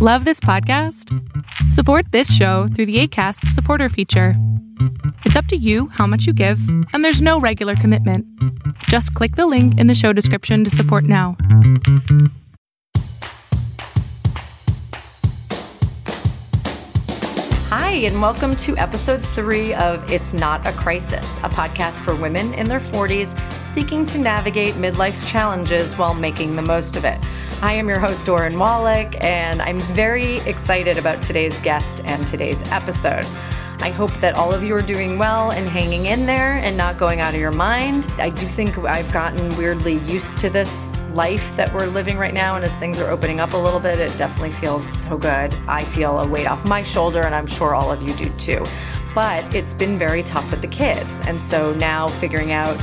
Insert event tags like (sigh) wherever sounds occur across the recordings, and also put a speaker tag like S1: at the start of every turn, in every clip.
S1: Love this podcast? Support this show through the ACAST supporter feature. It's up to you how much you give, and there's no regular commitment. Just click the link in the show description to support now.
S2: Hi, and welcome to episode three of It's Not a Crisis, a podcast for women in their 40s seeking to navigate midlife's challenges while making the most of it. I am your host, Doran Wallach, and I'm very excited about today's guest and today's episode. I hope that all of you are doing well and hanging in there and not going out of your mind. I do think I've gotten weirdly used to this life that we're living right now, and as things are opening up a little bit, it definitely feels so good. I feel a weight off my shoulder, and I'm sure all of you do too. But it's been very tough with the kids, and so now figuring out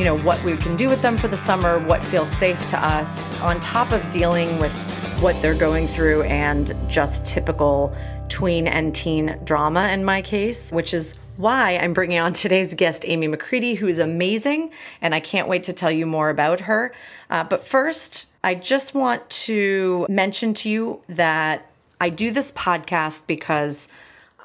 S2: you know, what we can do with them for the summer, what feels safe to us, on top of dealing with what they're going through and just typical tween and teen drama in my case, which is why I'm bringing on today's guest, Amy McCready, who is amazing, and I can't wait to tell you more about her. Uh, but first, I just want to mention to you that I do this podcast because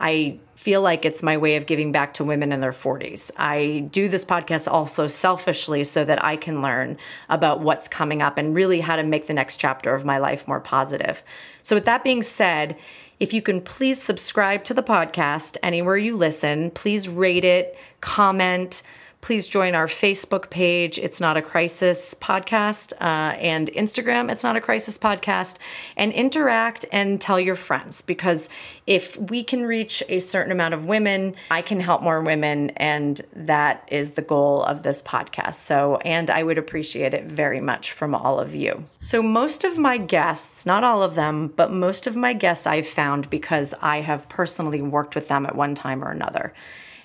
S2: I feel like it's my way of giving back to women in their 40s. I do this podcast also selfishly so that I can learn about what's coming up and really how to make the next chapter of my life more positive. So, with that being said, if you can please subscribe to the podcast anywhere you listen, please rate it, comment, Please join our Facebook page, It's Not a Crisis Podcast, uh, and Instagram, It's Not a Crisis Podcast, and interact and tell your friends because if we can reach a certain amount of women, I can help more women, and that is the goal of this podcast. So, and I would appreciate it very much from all of you. So, most of my guests, not all of them, but most of my guests I've found because I have personally worked with them at one time or another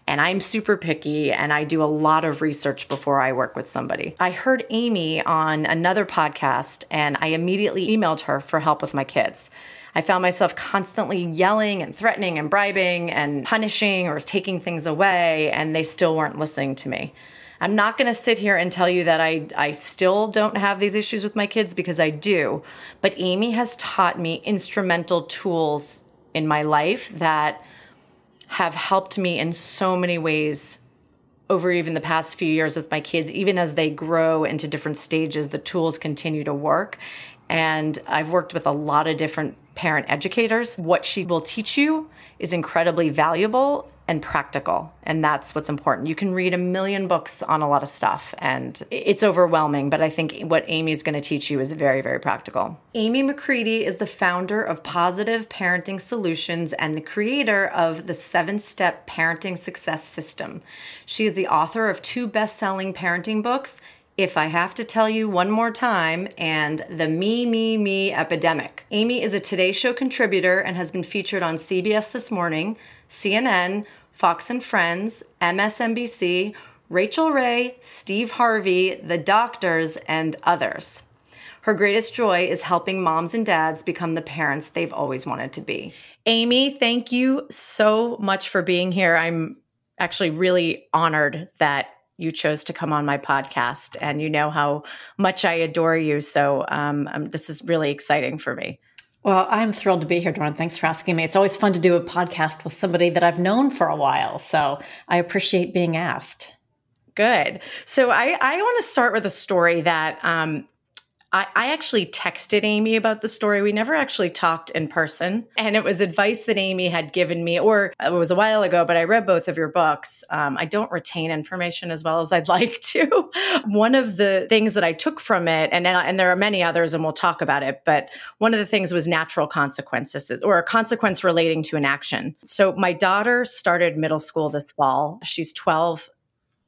S2: and I'm super picky and I do a lot of research before I work with somebody. I heard Amy on another podcast and I immediately emailed her for help with my kids. I found myself constantly yelling and threatening and bribing and punishing or taking things away, and they still weren't listening to me. I'm not going to sit here and tell you that I, I still don't have these issues with my kids because I do. But Amy has taught me instrumental tools in my life that have helped me in so many ways over even the past few years with my kids, even as they grow into different stages, the tools continue to work. And I've worked with a lot of different parent educators. What she will teach you is incredibly valuable and practical. And that's what's important. You can read a million books on a lot of stuff and it's overwhelming, but I think what Amy's going to teach you is very, very practical. Amy McCready is the founder of Positive Parenting Solutions and the creator of the seven step parenting success system. She is the author of two best selling parenting books. If I have to tell you one more time, and the me, me, me epidemic. Amy is a Today Show contributor and has been featured on CBS This Morning, CNN, Fox and Friends, MSNBC, Rachael Ray, Steve Harvey, The Doctors, and others. Her greatest joy is helping moms and dads become the parents they've always wanted to be. Amy, thank you so much for being here. I'm actually really honored that you chose to come on my podcast, and you know how much I adore you. So, um, um, this is really exciting for me.
S3: Well, I'm thrilled to be here, Dawn. Thanks for asking me. It's always fun to do a podcast with somebody that I've known for a while. So I appreciate being asked.
S2: Good. So I, I want to start with a story that um, I, I actually texted Amy about the story. We never actually talked in person. And it was advice that Amy had given me, or it was a while ago, but I read both of your books. Um, I don't retain information as well as I'd (laughs) like to. one of the things that I took from it, and, and there are many others, and we'll talk about it, but one of the things was natural consequences or a consequence relating to an action. So my daughter started middle school this fall. She's 12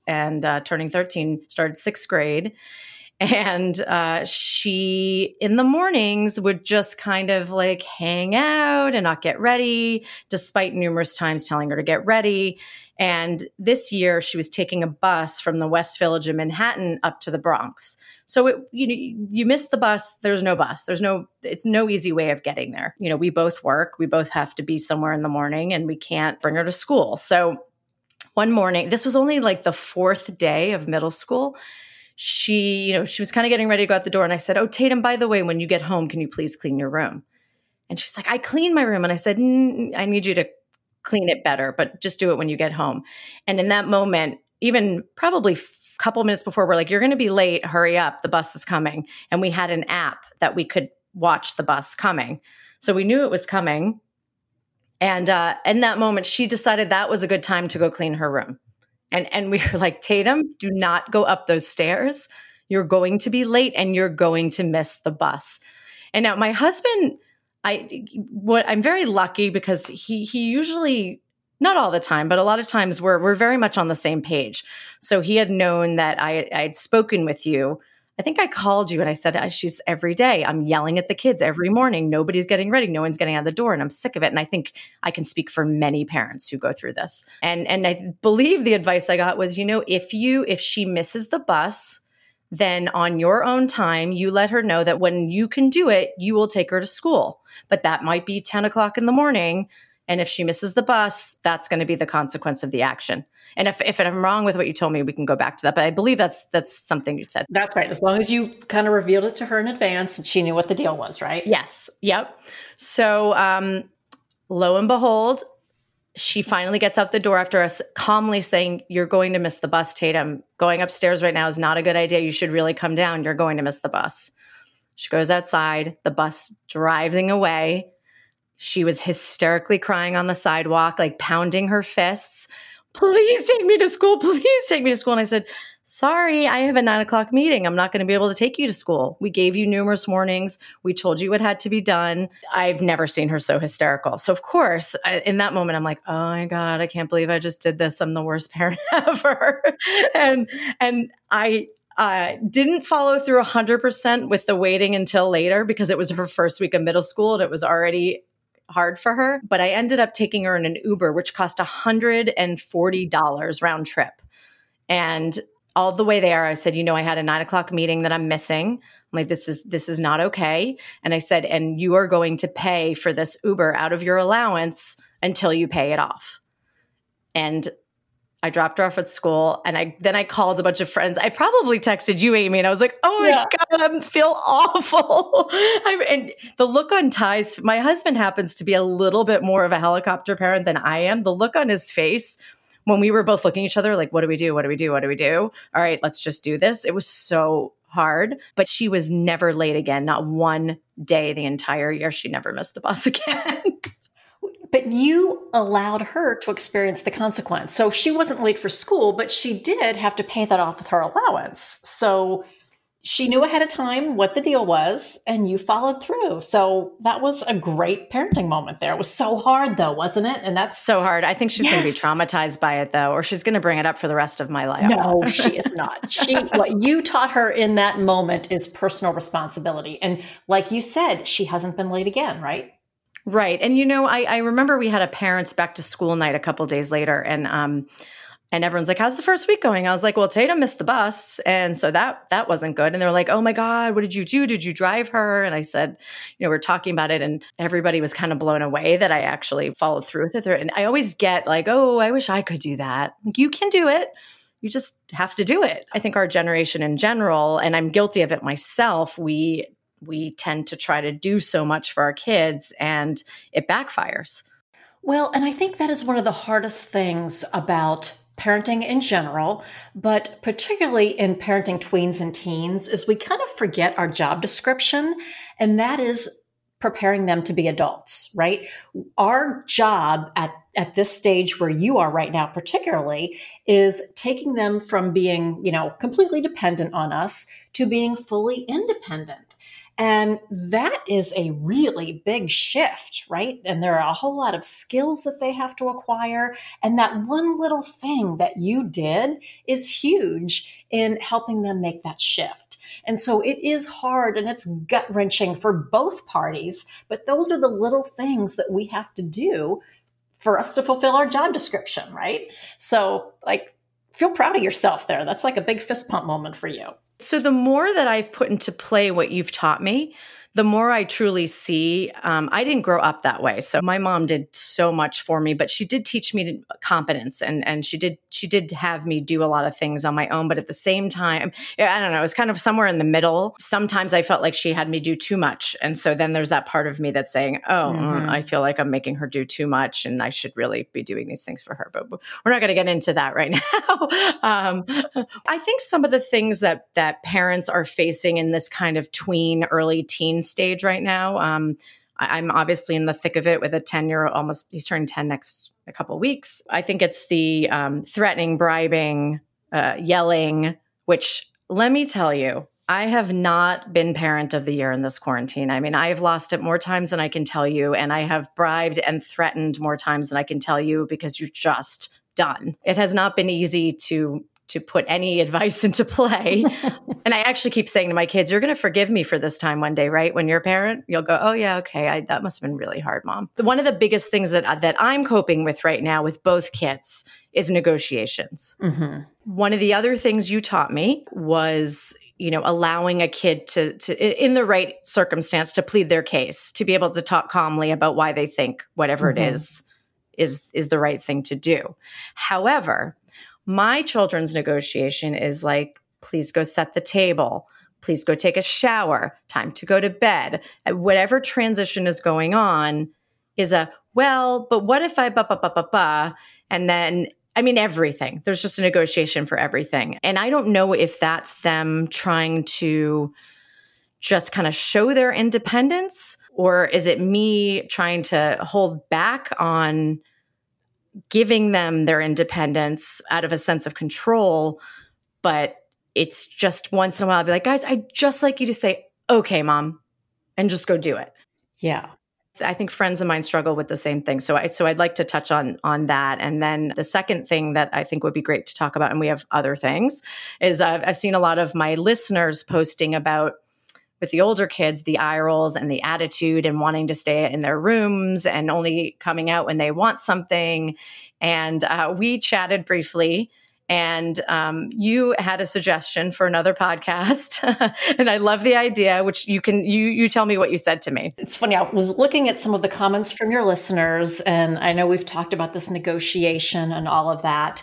S2: and uh, turning 13, started sixth grade and uh, she in the mornings would just kind of like hang out and not get ready despite numerous times telling her to get ready. And this year she was taking a bus from the west village of manhattan up to the bronx. So it, you you miss the bus there's no bus. There's no it's no easy way of getting there. You know we both work we both have to be somewhere in the morning and we can't bring her to school. So one morning this was only like the fourth day of middle school she, you know, she was kind of getting ready to go out the door. And I said, Oh, Tatum, by the way, when you get home, can you please clean your room? And she's like, I clean my room. And I said, I need you to clean it better, but just do it when you get home. And in that moment, even probably a couple minutes before, we're like, you're going to be late. Hurry up. The bus is coming. And we had an app that we could watch the bus coming. So we knew it was coming. And uh, in that moment, she decided that was a good time to go clean her room. And, and we were like, Tatum, do not go up those stairs. You're going to be late and you're going to miss the bus. And now my husband, I what I'm very lucky because he he usually not all the time, but a lot of times we're we're very much on the same page. So he had known that I I'd spoken with you. I think I called you and I said, She's every day. I'm yelling at the kids every morning. Nobody's getting ready. No one's getting out of the door. And I'm sick of it. And I think I can speak for many parents who go through this. And and I believe the advice I got was, you know, if you if she misses the bus, then on your own time, you let her know that when you can do it, you will take her to school. But that might be 10 o'clock in the morning. And if she misses the bus, that's going to be the consequence of the action. And if, if I'm wrong with what you told me, we can go back to that. But I believe that's that's something you said.
S3: That's right. As long as you kind of revealed it to her in advance and she knew what the deal was, right?
S2: Yes. Yep. So um, lo and behold, she finally gets out the door after us calmly saying, You're going to miss the bus, Tatum. Going upstairs right now is not a good idea. You should really come down. You're going to miss the bus. She goes outside, the bus driving away. She was hysterically crying on the sidewalk, like pounding her fists. Please take me to school. Please take me to school. And I said, sorry, I have a nine o'clock meeting. I'm not going to be able to take you to school. We gave you numerous warnings. We told you what had to be done. I've never seen her so hysterical. So, of course, I, in that moment, I'm like, oh my God, I can't believe I just did this. I'm the worst parent (laughs) ever. and, and I, uh, didn't follow through 100% with the waiting until later because it was her first week of middle school and it was already hard for her. But I ended up taking her in an Uber, which cost $140 round trip. And all the way there, I said, you know, I had a nine o'clock meeting that I'm missing. I'm like, this is this is not okay. And I said, and you are going to pay for this Uber out of your allowance until you pay it off. And I dropped her off at school and I then I called a bunch of friends. I probably texted you, Amy, and I was like, oh my yeah. God, I feel awful. (laughs) I'm, and the look on Ty's, my husband happens to be a little bit more of a helicopter parent than I am. The look on his face when we were both looking at each other, like, what do we do? What do we do? What do we do? All right, let's just do this. It was so hard, but she was never late again. Not one day the entire year. She never missed the bus (laughs) again.
S3: But you allowed her to experience the consequence. So she wasn't late for school, but she did have to pay that off with her allowance. So she knew ahead of time what the deal was and you followed through. So that was a great parenting moment there. It was so hard though, wasn't it? And that's
S2: so hard. I think she's yes. going to be traumatized by it though, or she's going to bring it up for the rest of my life.
S3: No, (laughs) she is not. She, what you taught her in that moment is personal responsibility. And like you said, she hasn't been late again, right?
S2: Right. And you know, I, I remember we had a parents back to school night a couple days later and, um, and everyone's like, "How's the first week going?" I was like, "Well, Tatum missed the bus, and so that that wasn't good." And they're like, "Oh my god, what did you do? Did you drive her?" And I said, "You know, we're talking about it, and everybody was kind of blown away that I actually followed through with it." And I always get like, "Oh, I wish I could do that." Like, you can do it. You just have to do it. I think our generation in general, and I'm guilty of it myself, we we tend to try to do so much for our kids, and it backfires.
S3: Well, and I think that is one of the hardest things about parenting in general, but particularly in parenting tweens and teens, is we kind of forget our job description, and that is preparing them to be adults, right? Our job at, at this stage where you are right now, particularly, is taking them from being, you know, completely dependent on us to being fully independent. And that is a really big shift, right? And there are a whole lot of skills that they have to acquire. And that one little thing that you did is huge in helping them make that shift. And so it is hard and it's gut wrenching for both parties. But those are the little things that we have to do for us to fulfill our job description, right? So, like, feel proud of yourself there. That's like a big fist pump moment for you.
S2: So the more that I've put into play what you've taught me, the more I truly see, um, I didn't grow up that way. So my mom did so much for me, but she did teach me competence and, and she did, she did have me do a lot of things on my own. But at the same time, I don't know, it was kind of somewhere in the middle. Sometimes I felt like she had me do too much. And so then there's that part of me that's saying, oh, mm-hmm. I feel like I'm making her do too much and I should really be doing these things for her. But we're not going to get into that right (laughs) now. um, I think some of the things that, that parents are facing in this kind of tween, early teen stage right now. Um, I, am obviously in the thick of it with a 10 year old, almost, he's turning 10 next a couple weeks. I think it's the um, threatening, bribing, uh, yelling, which let me tell you, I have not been parent of the year in this quarantine. I mean, I've lost it more times than I can tell you, and I have bribed and threatened more times than I can tell you because you're just done. It has not been easy to to put any (laughs) advice into play. (laughs) and I actually keep saying to my kids, you're going to forgive me for this time one day, right? When you're a parent, you'll go, oh, yeah, okay. I, that must have been really hard, mom. One of the biggest things that, uh, that I'm coping with right now with both kids is negotiations. Mm-hmm. One of the other things you taught me was you know allowing a kid to to in the right circumstance to plead their case to be able to talk calmly about why they think whatever mm-hmm. it is is is the right thing to do however my children's negotiation is like, please go set the table. Please go take a shower. Time to go to bed. Whatever transition is going on is a, well, but what if I, ba, ba, ba, ba, ba, and then I mean, everything. There's just a negotiation for everything. And I don't know if that's them trying to just kind of show their independence, or is it me trying to hold back on giving them their independence out of a sense of control. But it's just once in a while, I'll be like, guys, I'd just like you to say, okay, mom, and just go do it.
S3: Yeah.
S2: I think friends of mine struggle with the same thing. So I so I'd like to touch on on that. And then the second thing that I think would be great to talk about, and we have other things, is I've, I've seen a lot of my listeners posting about with the older kids, the eye rolls and the attitude and wanting to stay in their rooms and only coming out when they want something. And uh, we chatted briefly. And um, you had a suggestion for another podcast, (laughs) and I love the idea. Which you can you you tell me what you said to me.
S3: It's funny. I was looking at some of the comments from your listeners, and I know we've talked about this negotiation and all of that.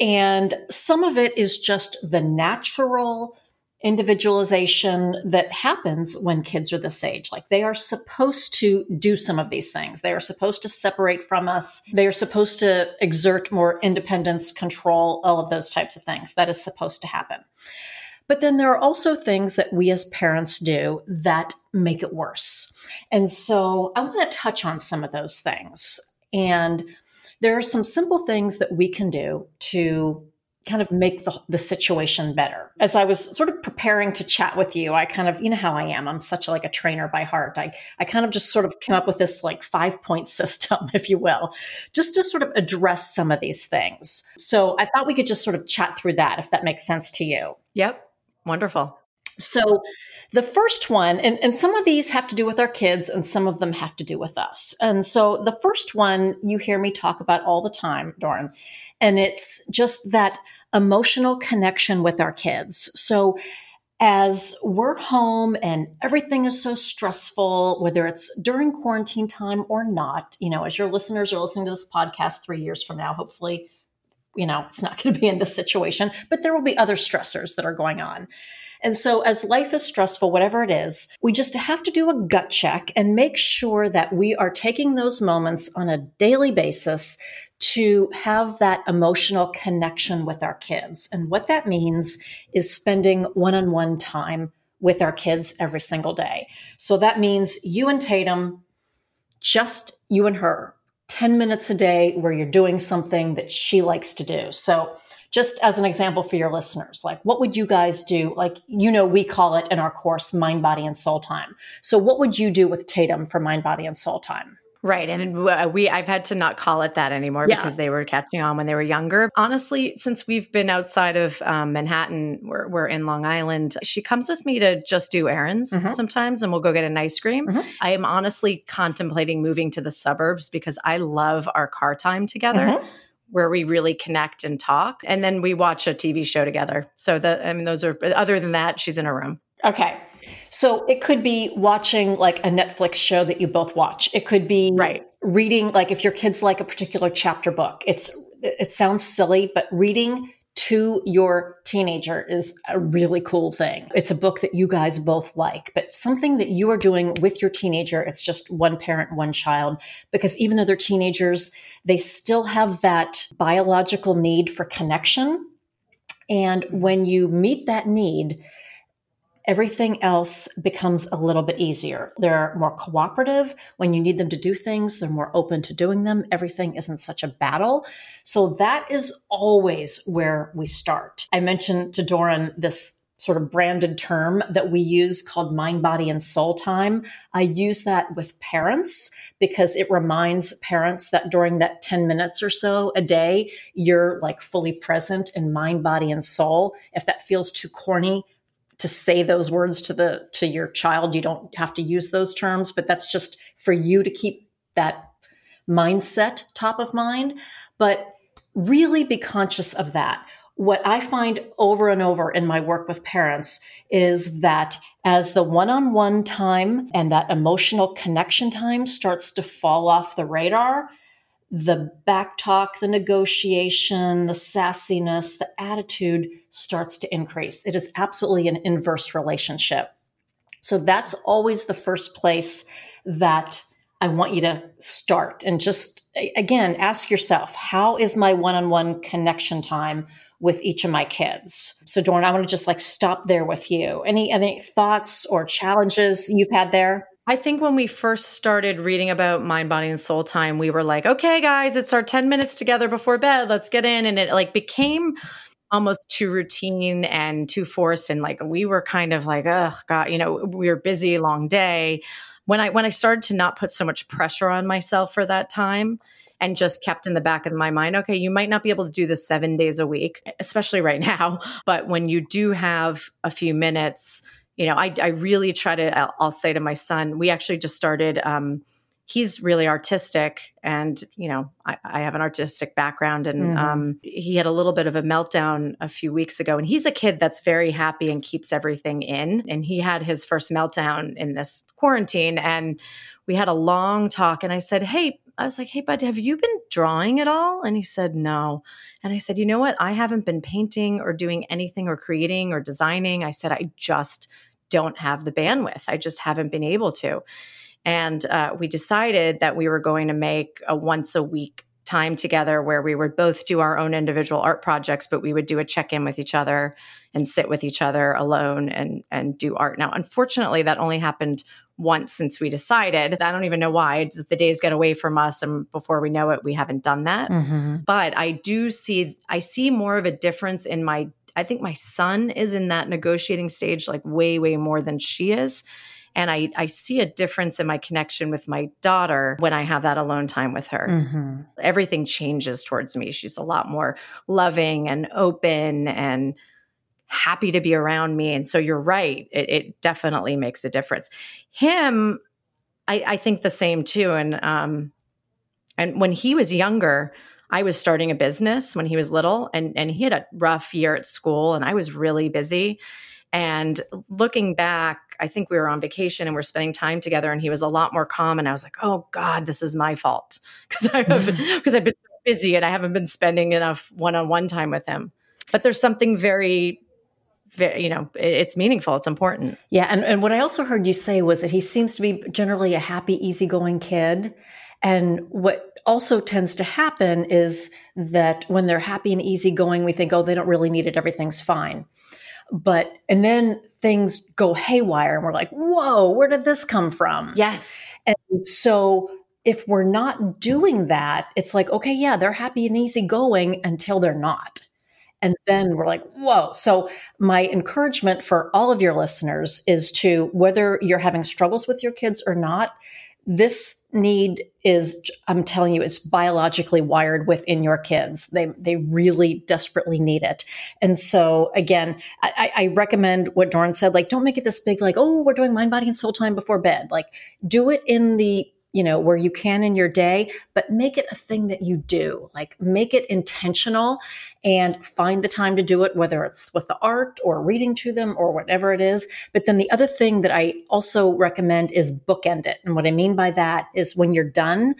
S3: And some of it is just the natural individualization that happens when kids are this age. Like they are supposed to do some of these things. They are supposed to separate from us. They are supposed to exert more independence, control, all of those types of things. That is supposed to happen. But then there are also things that we as parents do that make it worse. And so I want to touch on some of those things. And there are some simple things that we can do to kind of make the, the situation better. As I was sort of preparing to chat with you, I kind of, you know how I am. I'm such a, like a trainer by heart. I, I kind of just sort of came up with this like five point (laughs) system, if you will, just to sort of address some of these things. So I thought we could just sort of chat through that if that makes sense to you.
S2: Yep. Wonderful.
S3: So the first one, and, and some of these have to do with our kids and some of them have to do with us. And so the first one you hear me talk about all the time, Doran, and it's just that emotional connection with our kids. So as we're home and everything is so stressful, whether it's during quarantine time or not, you know, as your listeners are listening to this podcast three years from now, hopefully, you know, it's not (laughs) going to be in this situation, but there will be other stressors that are going on. And so, as life is stressful, whatever it is, we just have to do a gut check and make sure that we are taking those moments on a daily basis to have that emotional connection with our kids. And what that means is spending one on one time with our kids every single day. So that means you and Tatum, just you and her, 10 minutes a day where you're doing something that she likes to do. So just as an example for your listeners, like what would you guys do? Like, you know, we call it in our course mind, body, and soul time. So what would you do with Tatum for mind, body, and soul time?
S2: Right. And uh, we, I've had to not call it that anymore yeah. because they were catching on when they were younger. Honestly, since we've been outside of um, Manhattan, we're, we're, in Long Island, she comes with me to just do errands mm-hmm. sometimes and we'll go get an ice cream. Mm-hmm. I am honestly contemplating moving to the suburbs because I love our car time together. Mm-hmm where we really connect and talk and then we watch a tv show together so the i mean those are other than that she's in her room
S3: Okay. So it could be watching like a Netflix show that you both watch. It could be
S2: right.
S3: reading like if your kids like a particular chapter book. It's it sounds silly, but reading to your teenager is a really cool thing. It's a book that you guys both like, but something that you are doing with your teenager, it's just one parent, one child, because even though they're teenagers, they still have that biological need for connection. And when you meet that need, everything else becomes a little bit easier. They're more cooperative. When you need them to do things, they're more open to doing them. Everything isn't such a battle. So that is always where we start. I mentioned to Doran this sort of branded term that we use called mind, body, and soul time. I use that with parents because it reminds parents that during that 10 minutes or so a day, you're like fully present in mind, body, and soul. If that feels too corny, to say those words to the to your child you don't have to use those terms but that's just for you to keep that mindset top of mind. But really be conscious of that. What i find over and over in my work with parents is that as the one-on-one time and that emotional connection time starts to fall off the radar the back talk, the negotiation, the sassiness, the attitude starts to increase. It is absolutely an inverse relationship. So that's always the first place that I want you to start. And just again, ask yourself how is my one on one connection time? with each of my kids. So Doran, I want to just like stop there with you. Any any thoughts or challenges you've had there?
S2: I think when we first started reading about mind, body, and soul time, we were like, okay, guys, it's our 10 minutes together before bed. Let's get in. And it like became almost too routine and too forced. And like we were kind of like, oh God, you know, we were busy, long day. When I when I started to not put so much pressure on myself for that time and just kept in the back of my mind, okay, you might not be able to do this seven days a week, especially right (laughs) now. But when you do have a few minutes, you know, I, I really try to, I'll, I'll, say to my son, we actually just started, um, he's really artistic and, you know, I, I have an artistic background and mm-hmm. um, he had a little bit of a meltdown a few weeks ago. And he's a kid that's very happy and keeps everything in. And he had his first meltdown in this quarantine. And we had a long talk and I said, Hey, I was like, Hey, bud, have you been drawing at all? And he said, No. And I said, You know what? I haven't been painting or doing anything or creating or designing. I said, I just don't have the bandwidth. I just haven't been able to. And uh, we decided that we were going to make a once a week time together where we would both do our own individual art projects, but we would do a check in with each other and sit with each other alone and and do art. Now, unfortunately, that only happened once since we decided. I don't even know why. The days get away from us, and before we know it, we haven't done that. Mm-hmm. But I do see I see more of a difference in my I think my son is in that negotiating stage like way, way more than she is. And I, I see a difference in my connection with my daughter when I have that alone time with her. Mm-hmm. Everything changes towards me. She's a lot more loving and open and happy to be around me. And so you're right. It, it definitely makes a difference. Him, I, I think the same too. And um, and when he was younger, I was starting a business when he was little and, and he had a rough year at school and I was really busy. And looking back, I think we were on vacation and we're spending time together and he was a lot more calm. And I was like, oh God, this is my fault. (laughs) Because I haven't because (laughs) I've been so busy and I haven't been spending enough one-on-one time with him. But there's something very very, you know, it's meaningful. It's important.
S3: Yeah. And, and what I also heard you say was that he seems to be generally a happy, easygoing kid. And what also tends to happen is that when they're happy and easygoing, we think, oh, they don't really need it. Everything's fine. But, and then things go haywire and we're like, whoa, where did this come from?
S2: Yes.
S3: And so if we're not doing that, it's like, okay, yeah, they're happy and easygoing until they're not. And then we're like, whoa. So, my encouragement for all of your listeners is to whether you're having struggles with your kids or not, this need is i'm telling you it's biologically wired within your kids. They they really desperately need it. And so again i, I recommend what Doran said like don't make it this big like oh we're doing mind body and soul time before bed. Like do it in the you know, where you can in your day, but make it a thing that you do. Like make it intentional and find the time to do it, whether it's with the art or reading to them or whatever it is. But then the other thing that I also recommend is bookend it. And what I mean by that is when you're done,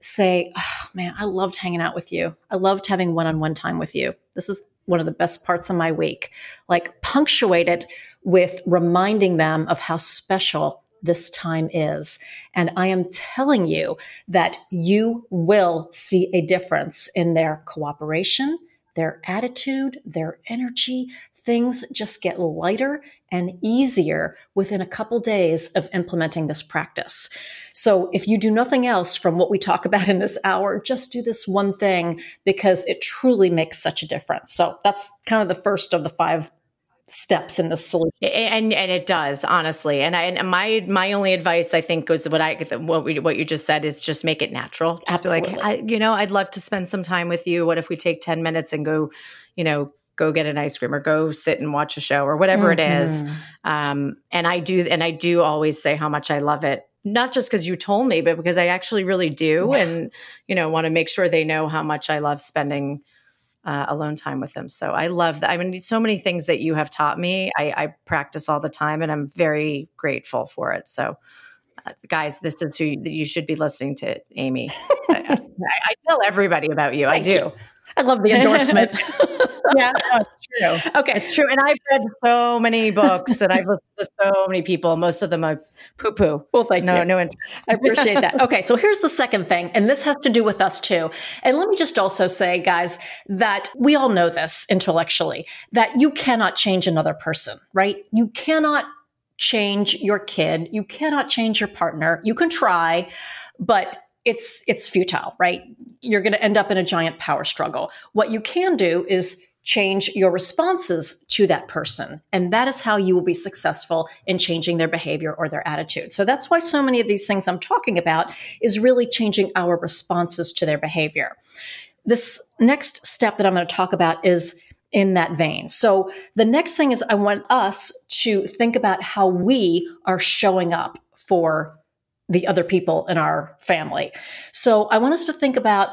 S3: say, oh, man, I loved hanging out with you. I loved having one on one time with you. This is one of the best parts of my week. Like punctuate it with reminding them of how special this time is. And I am telling you that you will see a difference in their cooperation, their attitude, their energy. Things just get lighter and easier within a couple days of implementing this practice. So, if you do nothing else from what we talk about in this hour, just do this one thing because it truly makes such a difference. So, that's kind of the first of the five steps in the solution.
S2: And and it does honestly. And I and my my only advice I think was what I what we what you just said is just make it natural. Just
S3: Absolutely.
S2: be like, I, you know, I'd love to spend some time with you. What if we take ten minutes and go, you know, go get an ice cream or go sit and watch a show or whatever mm-hmm. it is. Mm-hmm. Um, and I do and I do always say how much I love it. Not just because you told me, but because I actually really do, and you know, want to make sure they know how much I love spending uh, alone time with them. So I love that. I mean, so many things that you have taught me, I, I practice all the time, and I'm very grateful for it. So, uh, guys, this is who you, you, should be listening to, Amy. I, I, (laughs) tell everybody about you. Thank I do. You.
S3: I love the endorsement. (laughs)
S2: yeah, no, it's true. Okay, it's true. And I've read so many books, and I've listened to so many people. Most of them are poo poo.
S3: Well, thank
S2: no,
S3: you.
S2: No, interest.
S3: I appreciate that. Okay, so here's the second thing, and this has to do with us too. And let me just also say, guys, that we all know this intellectually that you cannot change another person, right? You cannot change your kid. You cannot change your partner. You can try, but it's it's futile, right? You're going to end up in a giant power struggle. What you can do is change your responses to that person. And that is how you will be successful in changing their behavior or their attitude. So that's why so many of these things I'm talking about is really changing our responses to their behavior. This next step that I'm going to talk about is in that vein. So the next thing is I want us to think about how we are showing up for the other people in our family. So I want us to think about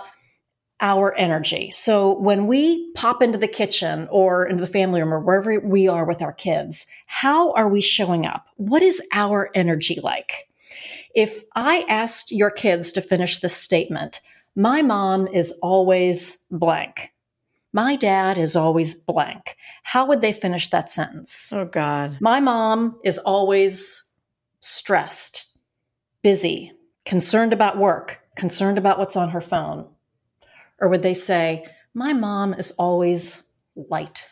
S3: our energy. So when we pop into the kitchen or into the family room or wherever we are with our kids, how are we showing up? What is our energy like? If I asked your kids to finish this statement, my mom is always blank. My dad is always blank. How would they finish that sentence?
S2: Oh, God.
S3: My mom is always stressed busy, concerned about work, concerned about what's on her phone? Or would they say, My mom is always light.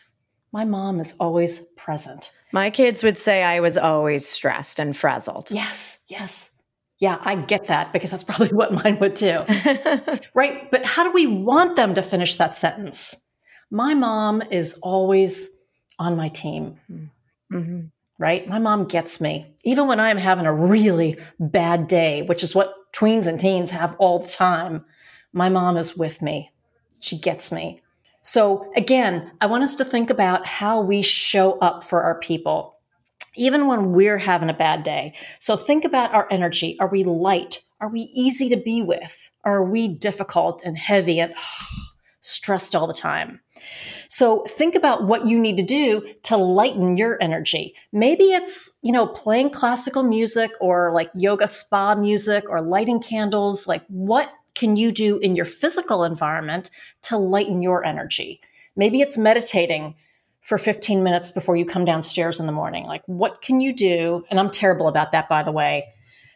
S3: My mom is always present.
S2: My kids would say I was always stressed and frazzled.
S3: Yes, yes. Yeah, I get that because that's (laughs) probably what mine would too. (laughs) right? But how do we want them to finish that sentence? My mom is always on my team. Mm-hmm right? My mom gets me. Even when I'm having a really bad day, which is what tweens and teens have all the time, my mom is with me. She gets me. So again, I want us to think about how we show up for our people, even when we're having a bad day. So think about our energy. Are we light? Are we easy to be with? Are we difficult and heavy and (sighs) stressed all the time? So think about what you need to do to lighten your energy. Maybe it's, you know, playing classical music or like yoga spa music or lighting candles. Like what can you do in your physical environment to lighten your energy? Maybe it's meditating for 15 minutes before you come downstairs in the morning. Like what can you do? And I'm terrible about that, by the way.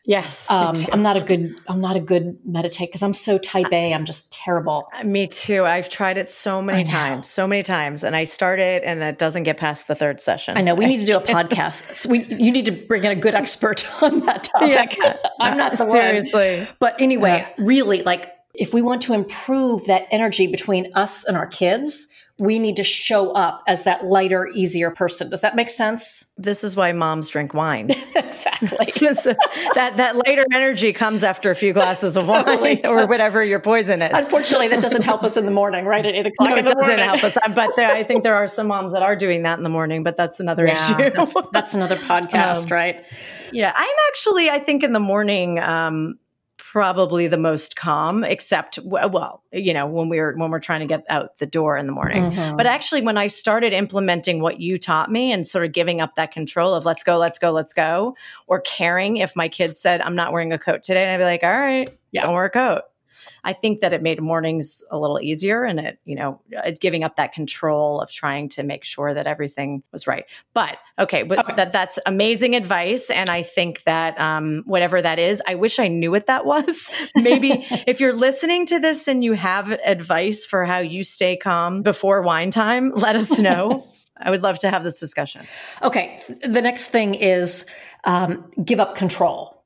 S2: Yes,
S3: um, I'm not a good. I'm not a good meditate because I'm so type A. I'm just terrible.
S2: Uh, me too. I've tried it so many times, so many times, and I start it, and it doesn't get past the third session.
S3: I know. We need to do a podcast. So we, you need to bring in a good expert (laughs) on that topic. Yeah, (laughs) I'm not
S2: seriously.
S3: One. But anyway, yeah. really, like if we want to improve that energy between us and our kids, we need to show up as that lighter, easier person. Does that make sense?
S2: This is why moms drink wine. (laughs)
S3: exactly. (laughs)
S2: that that lighter energy comes after a few glasses of totally, wine (laughs) or whatever your poison is.
S3: Unfortunately, that doesn't help us in the morning, right at eight o'clock.
S2: No,
S3: it
S2: doesn't
S3: morning.
S2: help us. But there, I think there are some moms that are doing that in the morning, but that's another yeah, issue.
S3: That's, that's, another podcast, um, right?
S2: Yeah, I'm actually. I think in the morning. Um, probably the most calm except well you know when we're when we're trying to get out the door in the morning mm-hmm. but actually when i started implementing what you taught me and sort of giving up that control of let's go let's go let's go or caring if my kids said i'm not wearing a coat today i'd be like all right yeah. don't wear a coat I think that it made mornings a little easier and it, you know, giving up that control of trying to make sure that everything was right. But okay, but okay. that that's amazing advice. And I think that um, whatever that is, I wish I knew what that was. (laughs) Maybe if you're listening to this and you have advice for how you stay calm before wine time, let us know. (laughs) I would love to have this discussion.
S3: Okay. The next thing is um, give up control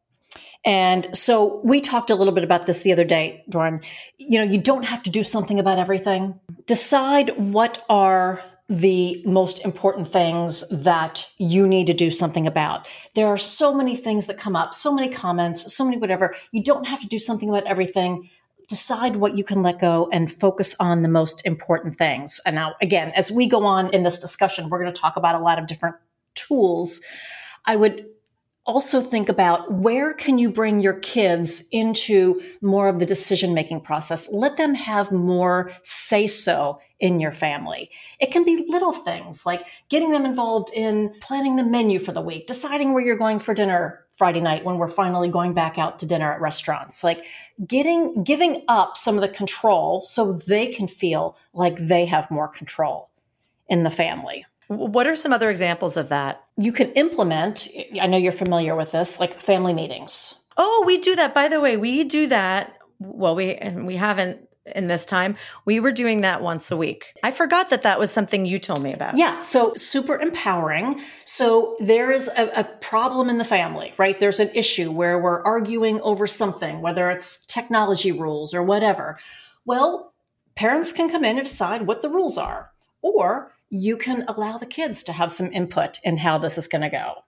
S3: and so we talked a little bit about this the other day, Doran. You know, you don't have to do something about everything. Decide what are the most important things that you need to do something about. There are so many things that come up, so many comments, so many whatever. You don't have to do something about everything. Decide what you can let go and focus on the most important things. And now, again, as we go on in this discussion, we're going to talk about a lot of different tools. I would also think about where can you bring your kids into more of the decision making process? Let them have more say so in your family. It can be little things like getting them involved in planning the menu for the week deciding where you're going for dinner friday night when we're finally going back out to dinner at restaurants like getting giving up some of the control so they can feel like they have more control in the family
S2: what are some other examples of that?
S3: You can implement, I know you're familiar with this, like family meetings.
S2: Oh, we do that. By the way, we do that. Well, we and we haven't in this time. We were doing that once a week. I forgot that that was something you told me about.
S3: Yeah, so super empowering. So there is a, a, problem in the family, right? There's an issue where we're arguing over something, whether it's technology rules or whatever. Well, parents can come in and decide what the rules are. Or you can allow the kids to have some input in how this is going to go.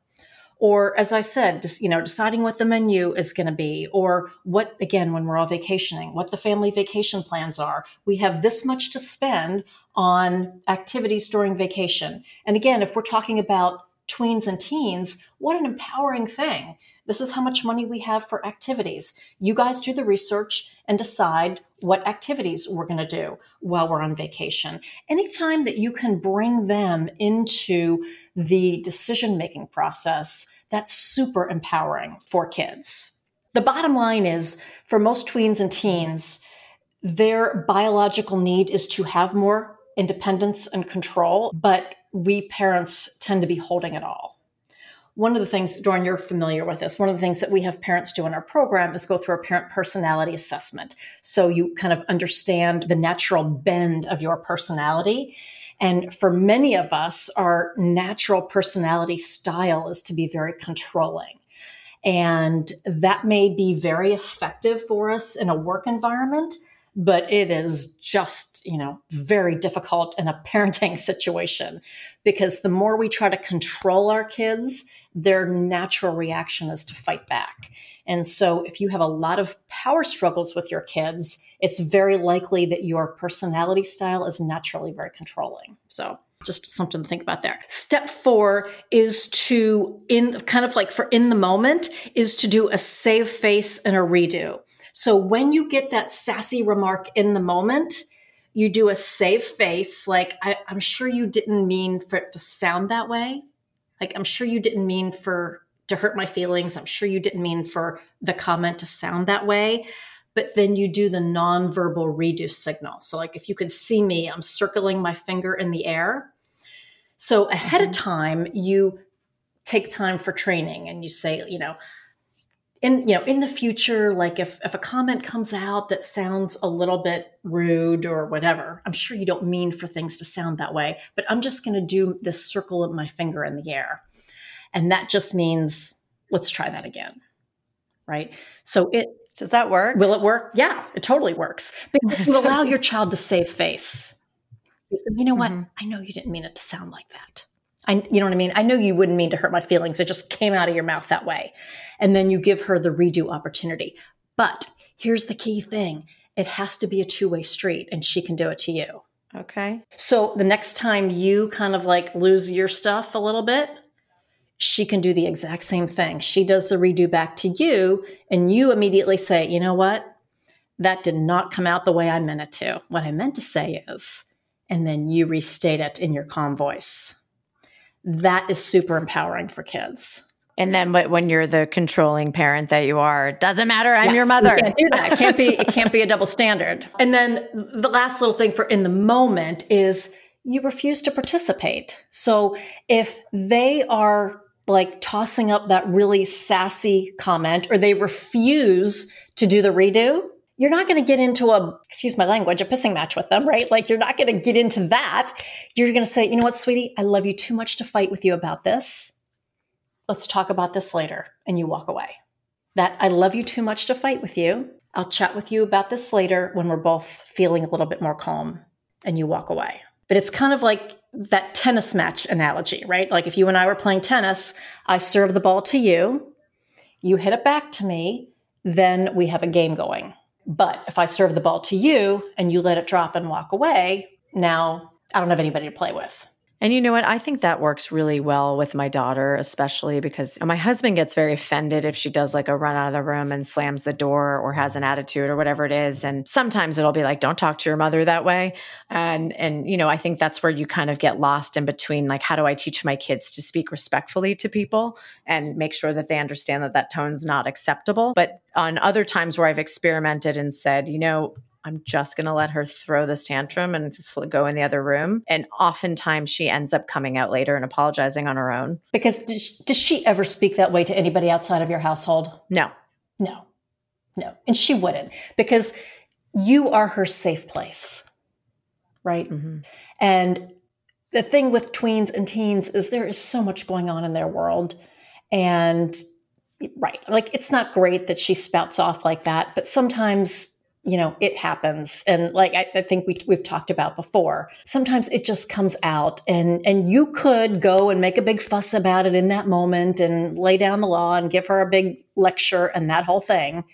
S3: Or as i said just you know deciding what the menu is going to be or what again when we're all vacationing what the family vacation plans are. We have this much to spend on activities during vacation. And again if we're talking about tweens and teens what an empowering thing this is how much money we have for activities. You guys do the research and decide what activities we're going to do while we're on vacation. Anytime that you can bring them into the decision making process, that's super empowering for kids. The bottom line is for most tweens and teens, their biological need is to have more independence and control, but we parents tend to be holding it all one of the things, Doran, you're familiar with this. One of the things that we have parents do in our program is go through a parent personality assessment. So you kind of understand the natural bend of your personality. And for many of us, our natural personality style is to be very controlling. And that may be very effective for us in a work environment, but it is just, you know, very difficult in a (laughs) parenting situation because the more we try to control our kids, their natural reaction is to fight back. And so, if you have a lot of power struggles with your kids, it's very likely that your personality style is naturally very controlling. So, just something to think about there. Step four is to, in kind of like for in the moment, is to do a save face and a redo. So, when you get that sassy remark in the moment, you do a save face, like, I, I'm sure you didn't mean for it to sound that way like, I'm sure you didn't mean for to hurt my feelings. I'm sure you didn't mean for the comment to sound that way. But then you do the nonverbal reduce signal. So, like, if you could see me, I'm circling my finger in the air. So, ahead mm-hmm. of time, you take time for training and you say, you know, in you know in the future like if if a comment comes out that sounds a little bit rude or whatever i'm sure you don't mean for things to sound that way but i'm just going to do this circle of my finger in the air. And that just means let's try that again right? So it
S2: does that work?
S3: Will it work? Yeah it totally works. Because (laughs) you allow your child to save face. You know what? Mm-hmm. i know you didn't mean it to sound like that I, you know what I mean? I know you wouldn't mean to hurt my feelings. It just came out of your mouth that way. And then you give her the redo opportunity. But here's the key thing it has to be a two way street, and she can do it to you.
S2: Okay.
S3: So the next time you kind of like lose your stuff a little bit, she can do the exact same thing. She does the redo back to you, and you immediately say, you know what? That did not come out the way I meant it to. What I meant to say is, and then you restate it in your calm voice. That is super empowering for kids.
S2: And then when you're the controlling parent that you are, it doesn't matter. I'm yeah, your mother.
S3: You can't do that. It can't be, (laughs) it can't be a double standard. And then the last little thing for in the moment is you refuse to participate. So if they are like tossing up that really sassy comment or they refuse to do the redo, you're not going to get into a, excuse my language, a pissing match with them, right? Like you're not going to get into that. You're going to say, you know what, sweetie, I love you too much to fight with you about this. Let's talk about this later. And you walk away. That I love you too much to fight with you. I'll chat with you about this later when we're both feeling a little bit more calm and you walk away. But it's kind of like that tennis match analogy, right? Like if you and I were playing tennis, I serve the ball to you, you hit it back to me, then we have a game going. But if I serve the ball to you and you let it drop and walk away, now I don't have anybody to play with.
S2: And you know what? I think that works really well with my daughter, especially because my husband gets very offended if she does like a run out of the room and slams the door or has an attitude or whatever it is. And sometimes it'll be like, don't talk to your mother that way. And, and, you know, I think that's where you kind of get lost in between like, how do I teach my kids to speak respectfully to people and make sure that they understand that that tone's not acceptable. But on other times where I've experimented and said, you know, I'm just going to let her throw this tantrum and go in the other room. And oftentimes she ends up coming out later and apologizing on her own.
S3: Because does she ever speak that way to anybody outside of your household?
S2: No.
S3: No. No. And she wouldn't because you are her safe place. Right. Mm-hmm. And the thing with tweens and teens is there is so much going on in their world. And right, like it's not great that she spouts off like that, but sometimes you know, it happens. And like I, I, think we, we've talked about before, sometimes it just comes out and, and you could go and make a big fuss about it in that moment and lay down the law and give her a big lecture and that whole thing.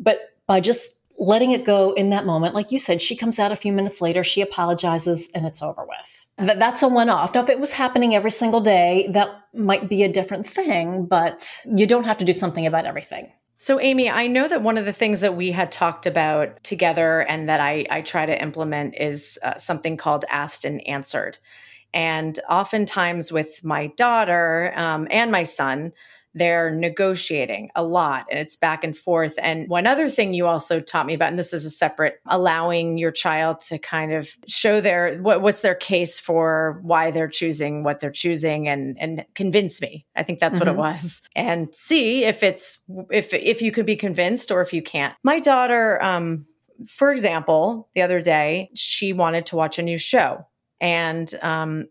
S3: But by just letting it go in that moment, like you said, she comes out a few minutes later, she apologizes and it's over with. That's a one off. Now, if it was happening every single day, that might be a different thing, but you don't have to do something about everything.
S2: So, Amy, I know that one of the things that we had talked about together and that I, I try to implement is uh, something called asked and answered. And oftentimes with my daughter um, and my son, they're negotiating a lot and it's back and forth. And one other thing you also taught me about, and this is a separate, allowing your child to kind of show their what, what's their case for why they're choosing what they're choosing and and convince me. I think that's mm-hmm. what it mm-hmm. was. And see if it's if if you can be convinced or if you can't. My daughter, um, for example, the other day, she wanted to watch a new show. And um,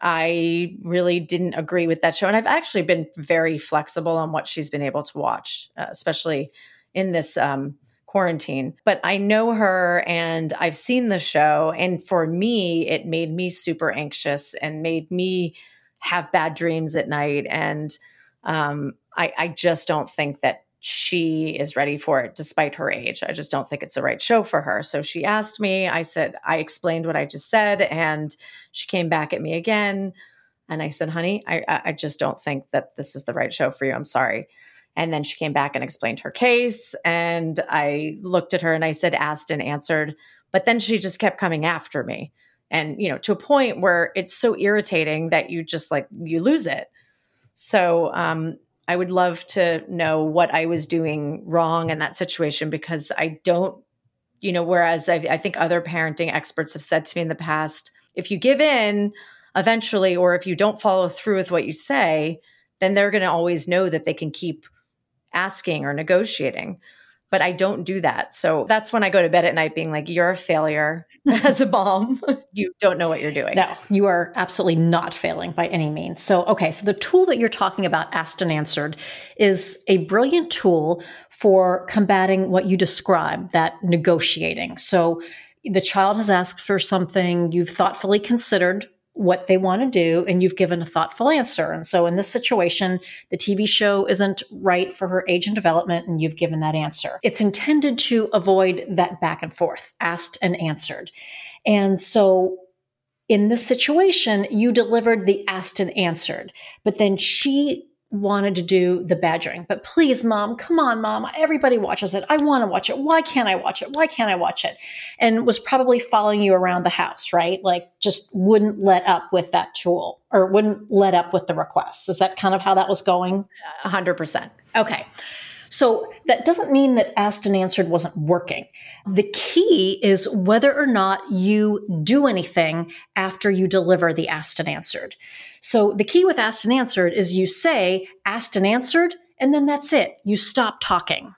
S2: I really didn't agree with that show. And I've actually been very flexible on what she's been able to watch, uh, especially in this um, quarantine. But I know her and I've seen the show. And for me, it made me super anxious and made me have bad dreams at night. And um, I, I just don't think that she is ready for it despite her age. I just don't think it's the right show for her. So she asked me, I said, I explained what I just said, and she came back at me again. And I said, honey, I, I just don't think that this is the right show for you. I'm sorry. And then she came back and explained her case. And I looked at her and I said, asked and answered. But then she just kept coming after me. And, you know, to a point where it's so irritating that you just like, you lose it. So, um, I would love to know what I was doing wrong in that situation because I don't, you know, whereas I, I, think other parenting experts have said to me in the past, if you give in eventually, or if you don't follow through with what you say, then they're going to always know that they can keep asking or negotiating but I don't do that. So that's when I go to bed at night being like, you're a failure (laughs) as a mom. (laughs) you don't know what you're doing.
S3: No, you are absolutely not failing by any means. So, okay, so the tool that you're talking about, asked and answered, is a brilliant tool for combating what you describe, that negotiating. So, the child has asked for something, you've thoughtfully considered what they want to do and you've given a thoughtful answer. And so in this situation, the TV show isn't right for her age and development and you've given that answer. It's intended to avoid that back and forth, asked and answered. And so in this situation, you delivered the asked and answered, but then she wanted to do the badgering. But please, mom, come on, mom. Everybody watches it. I want to watch it. Why can't I watch it? Why can't I watch it? And was probably following you around the house, right? Like just wouldn't let up with that tool or wouldn't let up with the requests. Is that kind of how that was going?
S2: 100%.
S3: Okay. So that doesn't mean that asked and answered wasn't working. The key is whether or not you do anything after you deliver the asked and answered. So the key with asked and answered is you say asked and answered, and then that's it. You stop talking.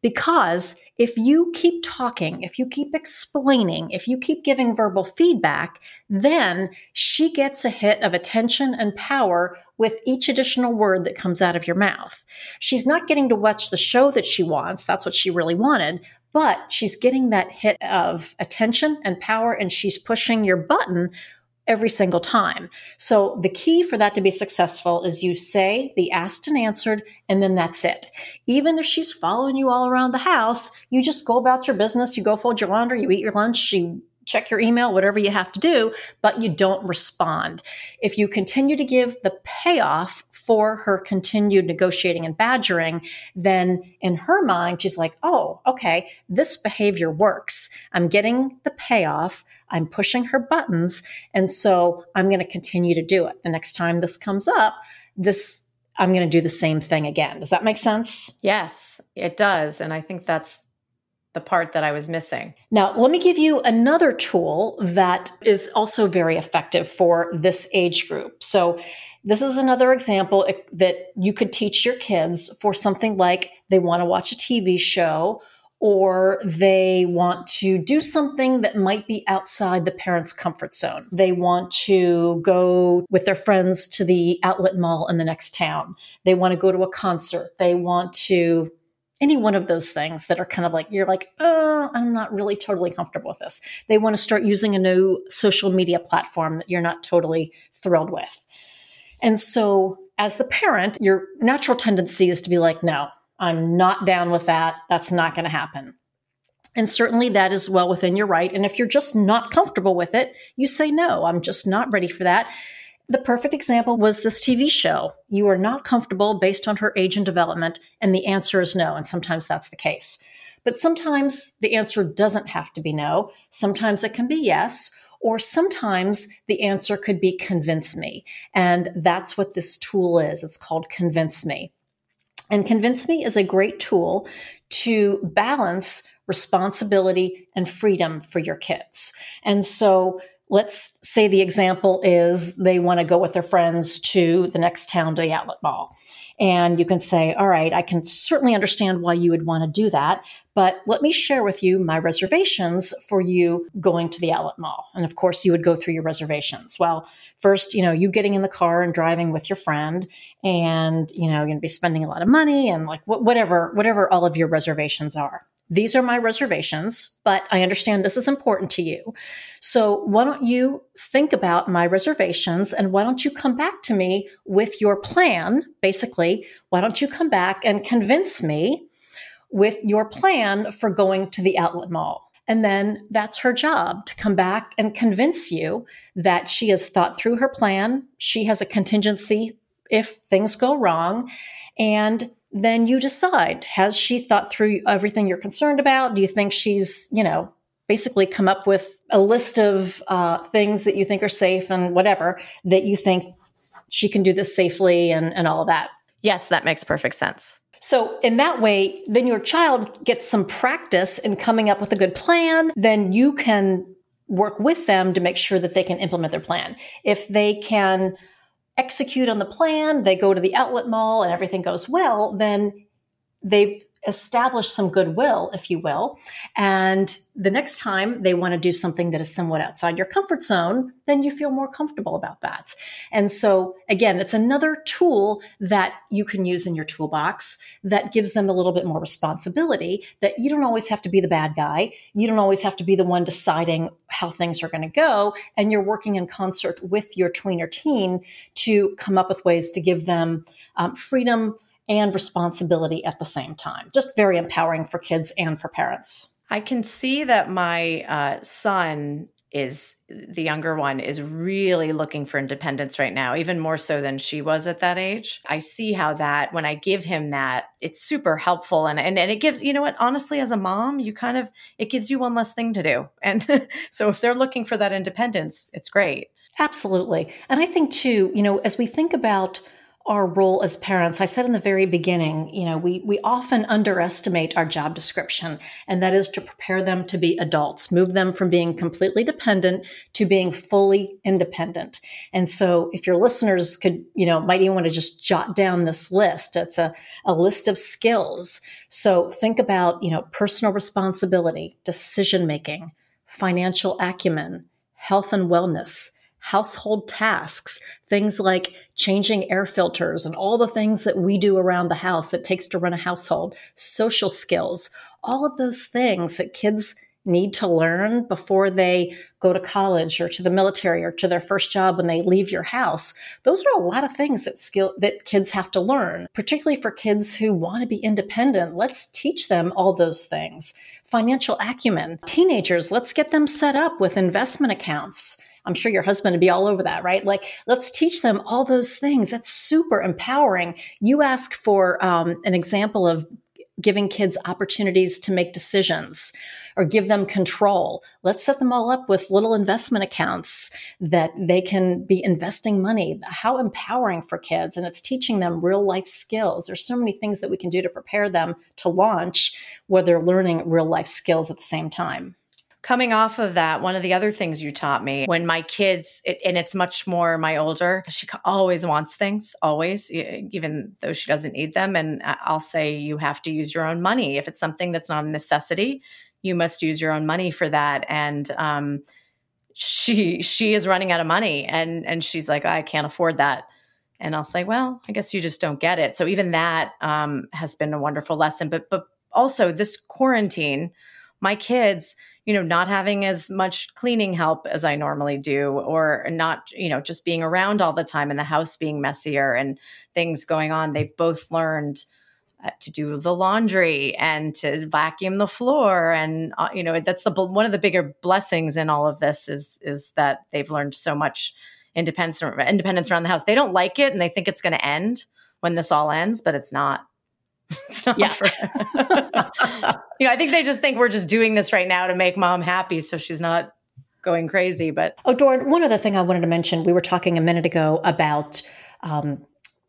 S3: Because if you keep talking, if you keep explaining, if you keep giving verbal feedback, then she gets a hit of attention and power with each additional word that comes out of your mouth. She's not getting to watch the show that she wants. That's what she really wanted. But she's getting that hit of attention and power, and she's pushing your button every single time. So the key for that to be successful is you say the asked and answered, and then that's it. Even if she's following you all around the house, you just go about your business, you go fold your laundry, you eat your lunch, you check your email, whatever you have to do, but you don't respond. If you continue to give the payoff for her continued negotiating and badgering, then in her mind, she's like, oh, okay, this behavior works. I'm getting the payoff. I'm pushing her buttons. And so I'm going to continue to do it. The next time this comes up, this I'm going to do the same thing again. Does that make sense?
S2: Yes, it does. And I think that's the part that I was missing.
S3: Now, let me give you another tool that is also very effective for this age group. So, this is another example eh, that you could teach your kids for something like they want to watch a TV show or they want to do something that might be outside the parent's comfort zone. They want to go with their friends to the outlet mall in the next town. They want to go to a concert. They want to any one of those things that are kind of like you're like oh i'm not really totally comfortable with this. They want to start using a new social media platform that you're not totally thrilled with. And so as the parent your natural tendency is to be like no i'm not down with that. That's not going to happen. And certainly that is well within your right. And if you're just not comfortable with it you say no i'm just not ready for that the perfect example was this TV show. You are not comfortable based on her age and development, and the answer is no. And sometimes that's the case. But sometimes the answer doesn't have to be no. Sometimes it can be yes, or sometimes the answer could be convince me. And that's what this tool is. It's called Convince Me. And Convince Me is a great tool to balance responsibility and freedom for your kids. And so let's say the example is they want to go with their friends to the next town to the outlet mall. And you can say, all right, I can certainly understand why you would want to do that, but let me share with you my reservations for you going to the outlet mall. And of course, you would go through your reservations. Well, first, you know, you getting in the car and driving with your friend, and, you know, you're going to be spending a lot of money and like whatever, whatever all of your reservations are. These are my reservations, but I understand this is important to you. So why don't you think about my reservations and why don't you come back to me with your plan? Basically, why don't you come back and convince me with your plan for going to the outlet mall? And then that's her job to come back and convince you that she has thought through her plan. She has a contingency if things go wrong. And then you decide has she thought through everything you're concerned about? Do you think she's, you know, basically come up with a list of uh, things that you think are safe and whatever that you think she can do this safely and, and all of that?
S2: Yes, that makes perfect sense.
S3: So, in that way, then your child gets some practice in coming up with a good plan. Then you can work with them to make sure that they can implement their plan. If they can execute on the plan, they go to the outlet mall and everything goes well, then they've established some goodwill, if you will. And the next time they want to do something that is somewhat outside your comfort zone, then you feel more comfortable about that. And so, again, it's another tool that you can use in your toolbox that gives them a little bit more responsibility that you don't always have to be the bad guy. You don't always have to be the one deciding how things are going to go. And you're working in concert with your tweener teen to come up with ways to give them um, freedom and responsibility at the same time. Just very empowering for kids and for parents.
S2: I can see that my uh, son is the younger one is really looking for independence right now, even more so than she was at that age. I see how that when I give him that, it's super helpful and and, and it gives, you know what, honestly, as a mom, you kind of it gives you one less thing to do. And (laughs) so if they're looking for that independence, it's great.
S3: Absolutely. And I think too, you know, as we think about our role as parents, I said in the very beginning, you know, we, we often underestimate our job description, and that is to prepare them to be adults, move them from being completely dependent to being fully independent. And so if your listeners could, you know, might even want to just jot down this list. It's a, a list of skills. So think about, you know, personal responsibility, decision making, financial acumen, health and wellness, household tasks, things like changing air filters and all the things that we do around the house that takes to run a household, social skills, all of those things that kids need to learn before they go to college or to the military or to their first job when they leave your house. Those are a lot of things that skill that kids have to learn, particularly for kids who want to be independent. Let's teach them all those things. Financial acumen. Teenagers, let's get them set up with investment accounts I'm sure your husband would be all over that, right? Like, let's teach them all those things. That's super empowering. You ask for um, an example of giving kids opportunities to make decisions or give them control. Let's set them all up with little investment accounts that they can be investing money. How empowering for kids. And it's teaching them real life skills. There's so many things that we can do to prepare them to launch where they're learning real life skills at the same time
S2: coming off of that, one of the other things you taught me when my kids, it, and it's much more my older, she always wants things, always, even though she doesn't need them. And I'll say, you have to use your own money. If it's something that's not a necessity, you must use your own money for that. And, um, she she is running out of money and and she's like i can't afford that and i'll say well i guess you just don't get it so even that um, has been a wonderful lesson but but also this quarantine my kids you know, not having as much cleaning help as I normally do, or not, you know, just being around all the time and the house being messier and things going on. They've both learned uh, to do the laundry and to vacuum the floor and uh, you know that's the one of the bigger blessings in all of this is is that they've learned so much independence independence around the house they don't like it and they think it's going to end when this all ends but it's not (laughs) it's not
S3: yeah.
S2: for, (laughs) you know, I think they just think we're just doing this right now to make mom happy so she's not going crazy. But
S3: oh, Doran, one other thing I wanted to mention: we were talking a minute ago about. Um,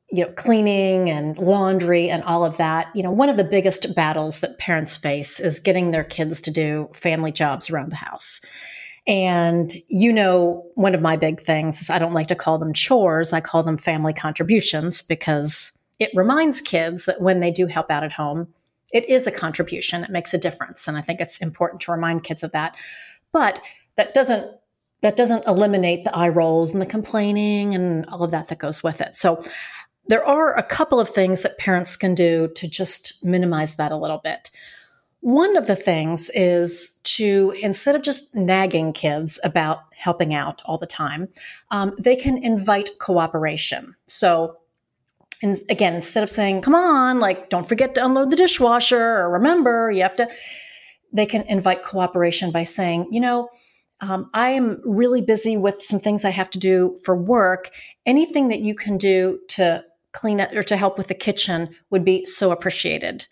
S3: you know, cleaning and laundry and all of that. You know, one of the biggest battles that parents face is getting their kids to do family jobs around the house. And you know, one of my big things is I don't like to call them chores. I call them family contributions because it reminds kids that when they do help out at home, it is a contribution. It makes a difference. And I think it's important to remind kids of that. But that doesn't that doesn't eliminate the eye rolls and the complaining and all of that that goes with it. So there are a couple of things that parents can do to just minimize that a little bit. One of the things is to, instead of just nagging kids about helping out all the time, um, they can invite cooperation. So and again, instead of saying, come on, like, don't forget to unload the dishwasher or remember, you have to, they can invite cooperation by saying, you know, um, I am really busy with some things I have to do for work. Anything that you can do to clean up or to help with the kitchen would be so appreciated.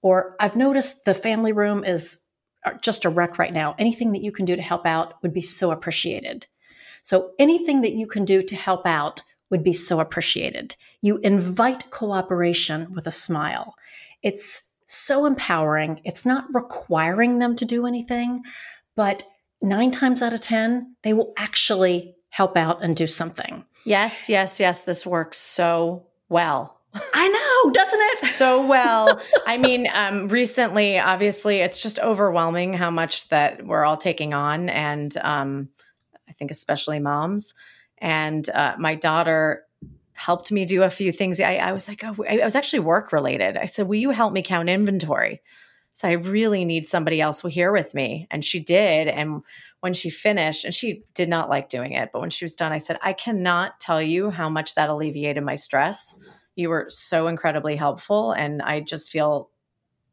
S3: Or I've noticed the family room is uh, just a wreck right now. Anything that you can do to help out would be so appreciated. So anything that you can do to help out would be so appreciated. You invite cooperation with a smile. It's so empowering. It's not requiring them to do anything, but nine times out of 10, they will actually help out and do something.
S2: Yes, yes, yes. This works so well.
S3: I know, doesn't it? (laughs)
S2: so well. I mean, um, recently, obviously, it's just overwhelming how much that we're all taking on. And um, I think especially moms. And uh, my daughter helped me do a few things. I, I was like, oh, I was actually work related. I said, will you help me count inventory? So I really need somebody else here with me. And she did. And when she finished, and she did not like doing it, but when she was done, I said, I cannot tell you how much that alleviated my stress. You were so incredibly helpful. And I just feel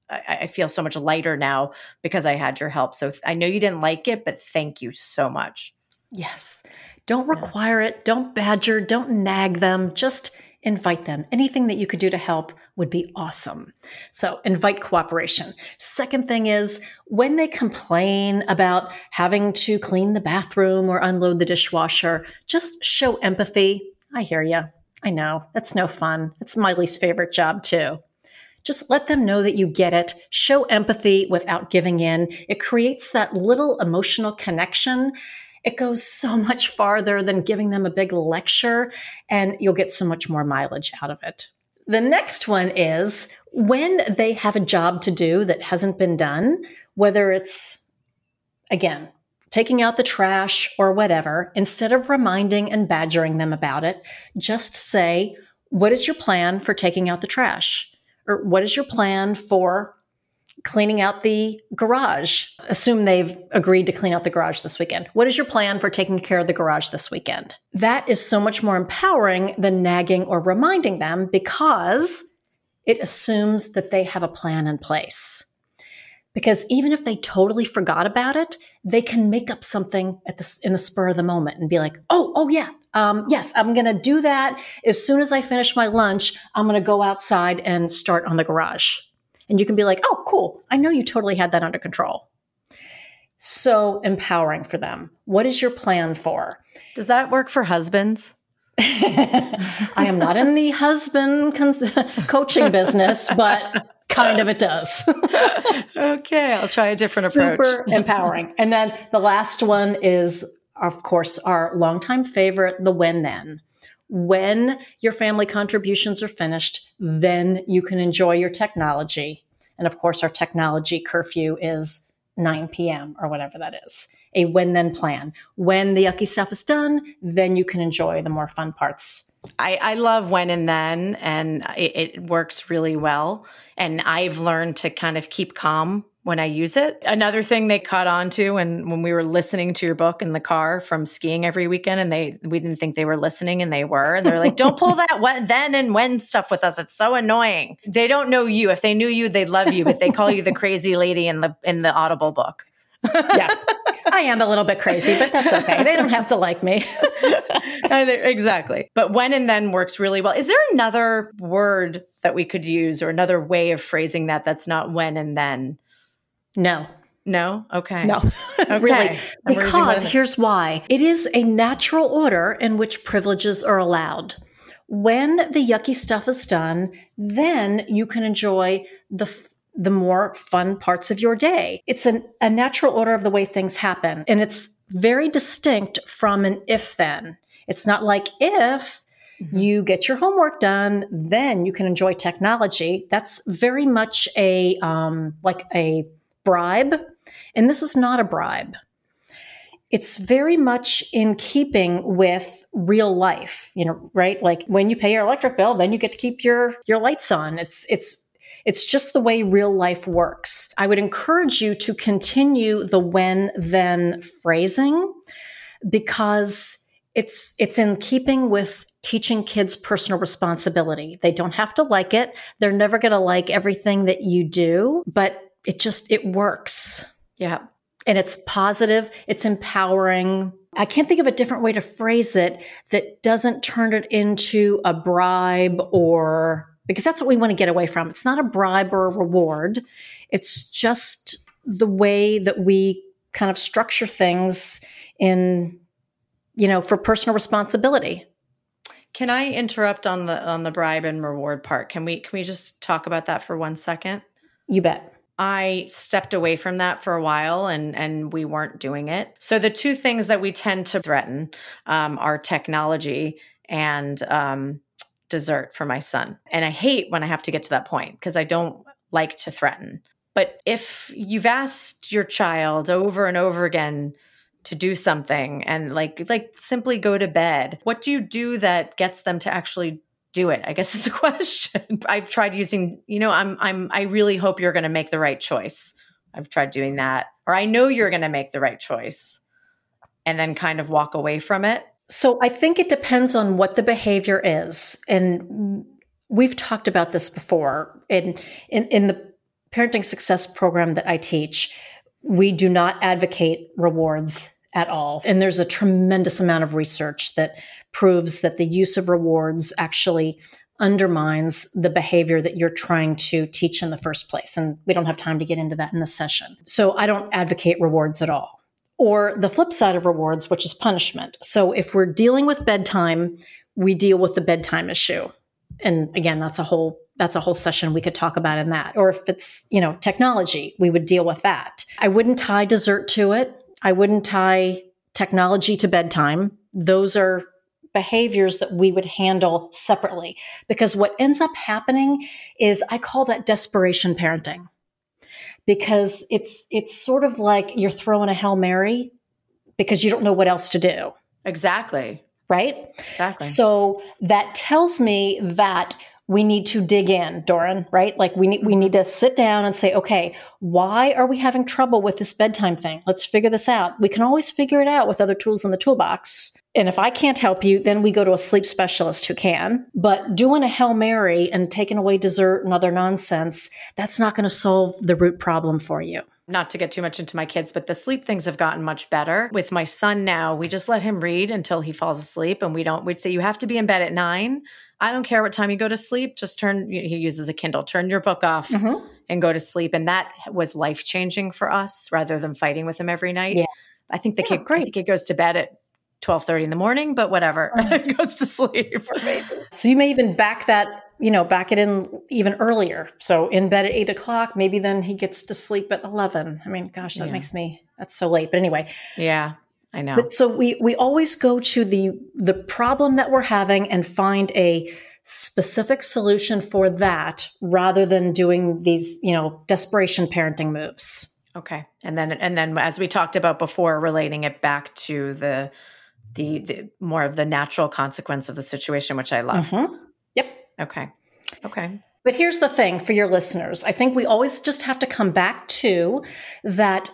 S2: I, I feel so much lighter now because I had your help. So I know you didn't like it, but thank you so much.
S3: Yes. Don't require yeah. it. Don't badger. Don't nag them. Just invite them. Anything that you could do to help would be awesome. So invite cooperation. Second thing is when they complain about having to clean the bathroom or unload the dishwasher, just show empathy. I hear you. I know that's no fun. It's my least favorite job too. Just let them know that you get it. Show empathy without giving in. It creates that little emotional connection it goes so much farther than giving them a big lecture, and you'll get so much more mileage out of it. The next one is when they have a job to do that hasn't been done, whether it's, again, taking out the trash or whatever, instead of reminding and badgering them about it, just say, What is your plan for taking out the trash? Or what is your plan for cleaning out the garage. Assume they've agreed to clean out the garage this weekend. What is your plan for taking care of the garage this weekend? That is so much more empowering than nagging or reminding them because it assumes that they have a plan in place. Because even if they totally forgot about it, they can make up something at the, in the spur of the moment and be like, oh, oh yeah, um, yes, I'm going to do that. As soon as I finish my lunch, I'm going to go outside and start on the garage and you can be like, oh, cool. I know you totally had that under control. So empowering for them. What is your plan for?
S2: Does that work for husbands? (laughs)
S3: I am not in the husband cons- coaching business, but kind of it does.
S2: okay, I'll try a different
S3: Super
S2: approach.
S3: Super empowering. And then the last one is, of course, our longtime favorite, the when then. When your family contributions are finished, then you can enjoy your technology. And of course, our technology curfew is 9 p.m. or whatever that is. A when then plan. When the yucky stuff is done, then you can enjoy the more fun parts.
S2: I, I love when and then, and it, it works really well. And I've learned to kind of keep calm when I use it. Another thing they caught on to and when we were listening to your book in the car from skiing every weekend and they we didn't think they were listening and they were and they're like, "Don't pull that when, (laughs) then and when stuff with us. It's so annoying." They don't know you. If they knew you, they'd love you, but they call you the crazy lady in the in the Audible book.
S3: yeah. I am a little bit crazy, but that's okay. They don't have to like me. (laughs)
S2: exactly. But when and then works really well. Is there another word that we could use or another way of phrasing that that's not when and then?
S3: No.
S2: No? Okay.
S3: No. (laughs) okay. really. Because here's why it is a natural order in which privileges are allowed. When the yucky stuff is done, then you can enjoy the the more fun parts of your day. It's an, a natural order of the way things happen, and it's very distinct from an if then. It's not like if mm-hmm. you get your homework done, then you can enjoy technology. That's very much a um, like a bribe. And this is not a bribe. It's very much in keeping with real life, you know, right? Like when you pay your electric bill, then you get to keep your your lights on. It's it's it's just the way real life works. I would encourage you to continue the when then phrasing because it's it's in keeping with teaching kids personal responsibility. They don't have to like it. They're never going to like everything that you do, but it just it works.
S2: Yeah.
S3: And it's positive, it's empowering. I can't think of a different way to phrase it that doesn't turn it into a bribe or because that's what we want to get away from. It's not a bribe or a reward. It's just the way that we kind of structure things in you know for personal responsibility.
S2: Can I interrupt on the on the bribe and reward part? Can we can we just talk about that for one second?
S3: You bet.
S2: I stepped away from that for a while and and we weren't doing it. So the two things that we tend to threaten um, are technology and um, dessert for my son. And I hate when I have to get to that point because I don't like to threaten. But if you've asked your child over and over again to do something and like like simply go to bed, what do you do that gets them to actually do it? I guess is the (laughs) question. I've tried using, you know, I'm I'm I really hope you're going to make the right choice. I've tried doing that or I know you're going to make the right choice and then kind of walk away from it.
S3: So I think it depends on what the behavior is and we've talked about this before in in in the parenting success program that I teach, we do not advocate rewards at all. And there's a tremendous amount of research that proves that the use of rewards actually undermines the behavior that you're trying to teach in the first place. And we don't have time to get into that in this session. So I don't advocate rewards at all. Or the flip side of rewards, which is punishment. So if we're dealing with bedtime, we deal with the bedtime issue. And again, that's a whole that's a whole session we could talk about in that. Or if it's, you know, technology, we would deal with that. I wouldn't tie dessert to it. I wouldn't tie technology to bedtime. Those are behaviors that we would handle separately. Because what ends up happening is I call that desperation parenting. Because it's it's sort of like you're throwing a Hail Mary because you don't know what else to do.
S2: Exactly.
S3: Right?
S2: Exactly.
S3: So that tells me that we need to dig in, Doran, right? Like we need we need to sit down and say, okay, why are we having trouble with this bedtime thing? Let's figure this out. We can always figure it out with other tools in the toolbox. And if I can't help you, then we go to a sleep specialist who can. But doing a Hail Mary and taking away dessert and other nonsense, that's not going to solve the root problem for you
S2: not to get too much into my kids, but the sleep things have gotten much better. With my son now, we just let him read until he falls asleep. And we don't, we'd say, you have to be in bed at nine. I don't care what time you go to sleep, just turn, he uses a Kindle, turn your book off mm-hmm. and go to sleep. And that was life changing for us rather than fighting with him every night. Yeah. I think the yeah, kid, great. I think it goes to bed at 12:30 in the morning, but whatever. (laughs) it (laughs) goes to sleep.
S3: So you may even back that, you know, back it in even earlier. So in bed at eight o'clock, maybe then he gets to sleep at 11. I mean, gosh, that yeah. makes me, that's so late. But anyway.
S2: Yeah. I know.
S3: But so we we always go to the the problem that we're having and find a specific solution for that rather than doing these, you know, desperation parenting moves.
S2: Okay. And then and then as we talked about before relating it back to the the, the more of the natural consequence of the situation which I love.
S3: Mm-hmm. Yep.
S2: Okay. Okay.
S3: But here's the thing for your listeners. I think we always just have to come back to that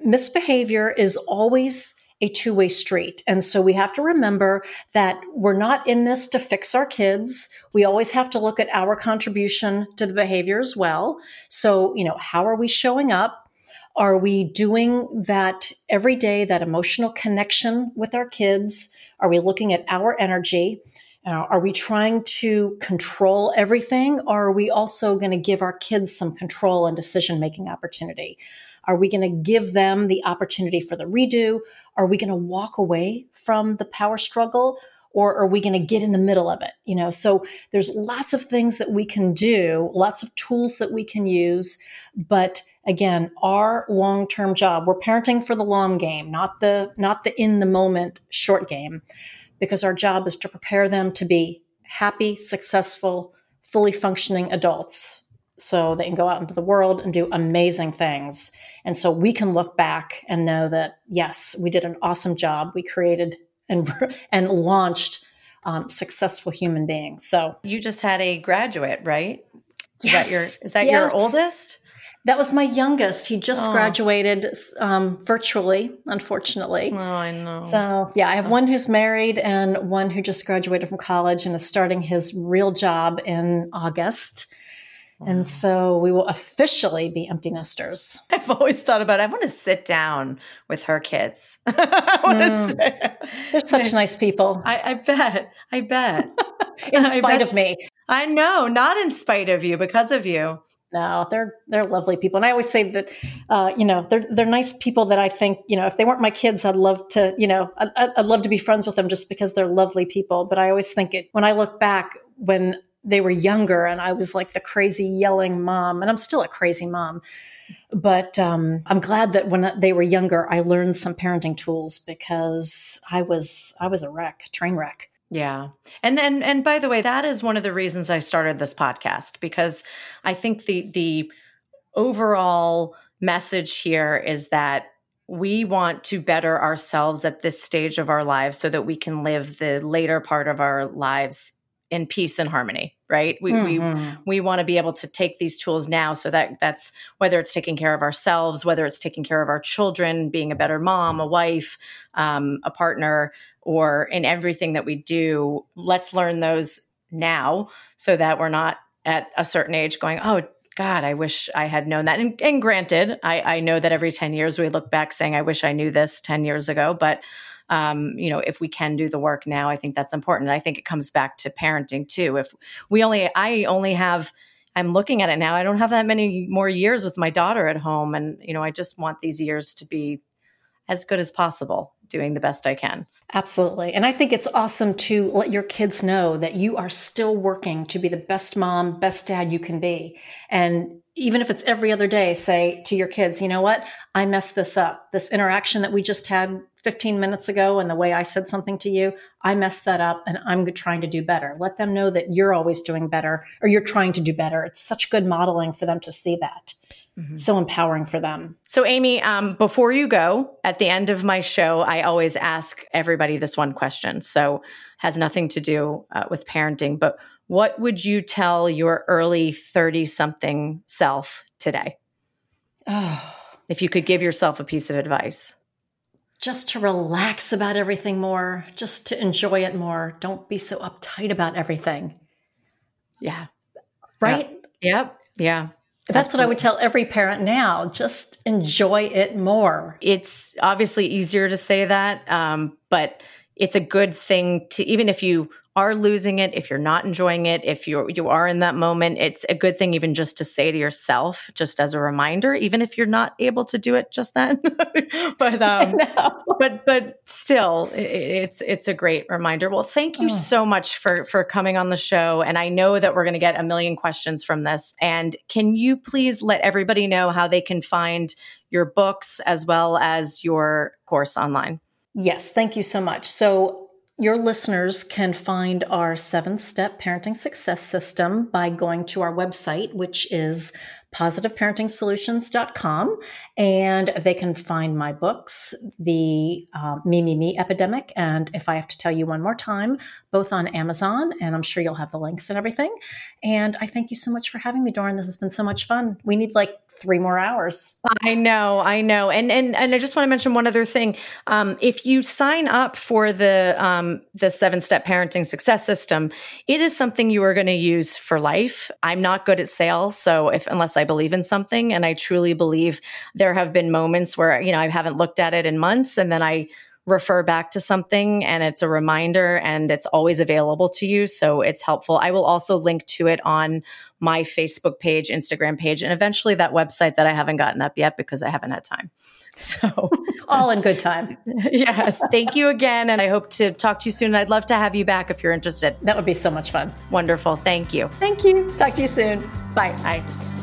S3: misbehavior is always a two way street. And so we have to remember that we're not in this to fix our kids. We always have to look at our contribution to the behavior as well. So, you know, how are we showing up? Are we doing that every day, that emotional connection with our kids? Are we looking at our energy? Uh, are we trying to control everything? Or are we also going to give our kids some control and decision making opportunity? Are we going to give them the opportunity for the redo? Are we going to walk away from the power struggle? Or are we going to get in the middle of it? You know, so there's lots of things that we can do, lots of tools that we can use. But again, our long-term job, we're parenting for the long game, not the not the in the moment short game, because our job is to prepare them to be happy, successful, fully functioning adults so they can go out into the world and do amazing things. And so we can look back and know that yes, we did an awesome job. We created and (laughs) and launched um, successful human beings. So
S2: you just had a graduate, right? Is yes. that your is that yes. your oldest?
S3: That was my youngest. He just oh. graduated um, virtually, unfortunately.
S2: Oh, I know.
S3: So, yeah, I have one who's married and one who just graduated from college and is starting his real job in August. And so we will officially be empty nesters. (laughs)
S2: I've always thought about it. I want to sit down with her kids. (laughs)
S3: mm. They're such (laughs) nice people.
S2: I, I bet. I bet.
S3: in spite bet. of me.
S2: I know, not in spite of you, because of you.
S3: No, they're they're lovely people, and I always say that, uh, you know, they're they're nice people that I think, you know, if they weren't my kids, I'd love to, you know, I'd, I'd love to be friends with them just because they're lovely people. But I always think it when I look back when they were younger and I was like the crazy yelling mom, and I'm still a crazy mom. But um, I'm glad that when they were younger, I learned some parenting tools because I was I was a wreck, train wreck.
S2: Yeah. And then and by the way, that is one of the reasons I started this podcast because I think the the overall message here is that we want to better ourselves at this stage of our lives so that we can live the later part of our lives in peace and harmony right we mm-hmm. we we want to be able to take these tools now so that that's whether it's taking care of ourselves whether it's taking care of our children being a better mom a wife um, a partner or in everything that we do let's learn those now so that we're not at a certain age going oh God, I wish I had known that. And, and granted, I, I know that every 10 years we look back saying, I wish I knew this 10 years ago. But, um, you know, if we can do the work now, I think that's important. I think it comes back to parenting too. If we only, I only have, I'm looking at it now, I don't have that many more years with my daughter at home. And, you know, I just want these years to be as good as possible doing the best I can.
S3: Absolutely. And I think it's awesome to let your kids know that you are still working to be the best mom, best dad you can be. And even if it's every other day, say to your kids, you know what? I messed this up. This interaction that we just had 15 minutes ago and the way I said something to you, I messed that up and I'm trying to do better. Let them know that you're always doing better or you're trying to do better. It's such good modeling for them to see that. Mm-hmm. So empowering for them.
S2: So, Amy, um, before you go, at the end of my show, I always ask everybody this one question. So, has nothing to do uh, with parenting, but what would you tell your early 30 something self today? Oh. (sighs) If you could give yourself a piece of advice
S3: just to relax about everything more, just to enjoy it more. Don't be so uptight about everything.
S2: Yeah.
S3: Right?
S2: Yep. yep. Yeah.
S3: That's Absolutely. what I would tell every parent now. Just enjoy it more.
S2: It's obviously easier to say that, um, but it's a good thing to, even if you are losing it, if you're not enjoying it, if you you are in that moment, it's a good thing even just to say to yourself, just as a reminder, even if you're not able to do it just then. (laughs) but um, but but still, it's it's a great reminder. Well, thank you oh. so much for for coming on the show, and I know that we're going to get a million questions from this. And can you please let everybody know how they can find your books as well as your course online?
S3: Yes, thank you so much. So your listeners can find our seven step parenting success system by going to our website, which is positiveparentingsolutions.com and they can find my books, The uh, Me, Me, Me Epidemic, and If I Have to Tell You One More Time, both on Amazon. And I'm sure you'll have the links and everything. And I thank you so much for having me, Doran. This has been so much fun. We need like three more hours.
S2: I know, I know. And and and I just want to mention one other thing. Um, if you sign up for the um, the seven step parenting success system, it is something you are going to use for life. I'm not good at sales, so if unless I believe in something, and I truly believe there have been moments where you know I haven't looked at it in months, and then I refer back to something and it's a reminder and it's always available to you. So it's helpful. I will also link to it on my Facebook page, Instagram page, and eventually that website that I haven't gotten up yet because I haven't had time. (laughs) So, (laughs)
S3: all in good time. (laughs)
S2: yes. Thank you again. And I hope to talk to you soon. I'd love to have you back if you're interested.
S3: That would be so much fun.
S2: Wonderful. Thank you.
S3: Thank you. Talk to you soon. Bye.
S2: Bye.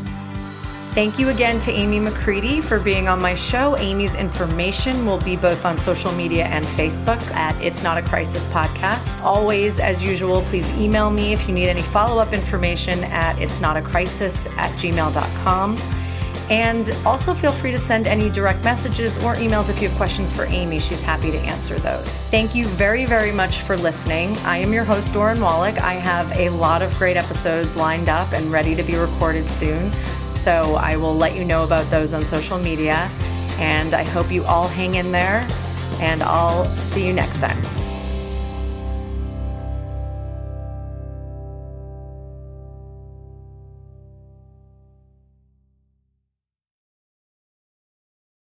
S2: Thank you again to Amy McCready for being on my show. Amy's information will be both on social media and Facebook at It's Not a Crisis Podcast. Always, as usual, please email me if you need any follow up information at It's Not a Crisis at gmail.com. And also feel free to send any direct messages or emails if you have questions for Amy. She's happy to answer those. Thank you very, very much for listening. I am your host, Doran Wallach. I have a lot of great episodes lined up and ready to be recorded soon. So I will let you know about those on social media. And I hope you all hang in there, and I'll see you next time.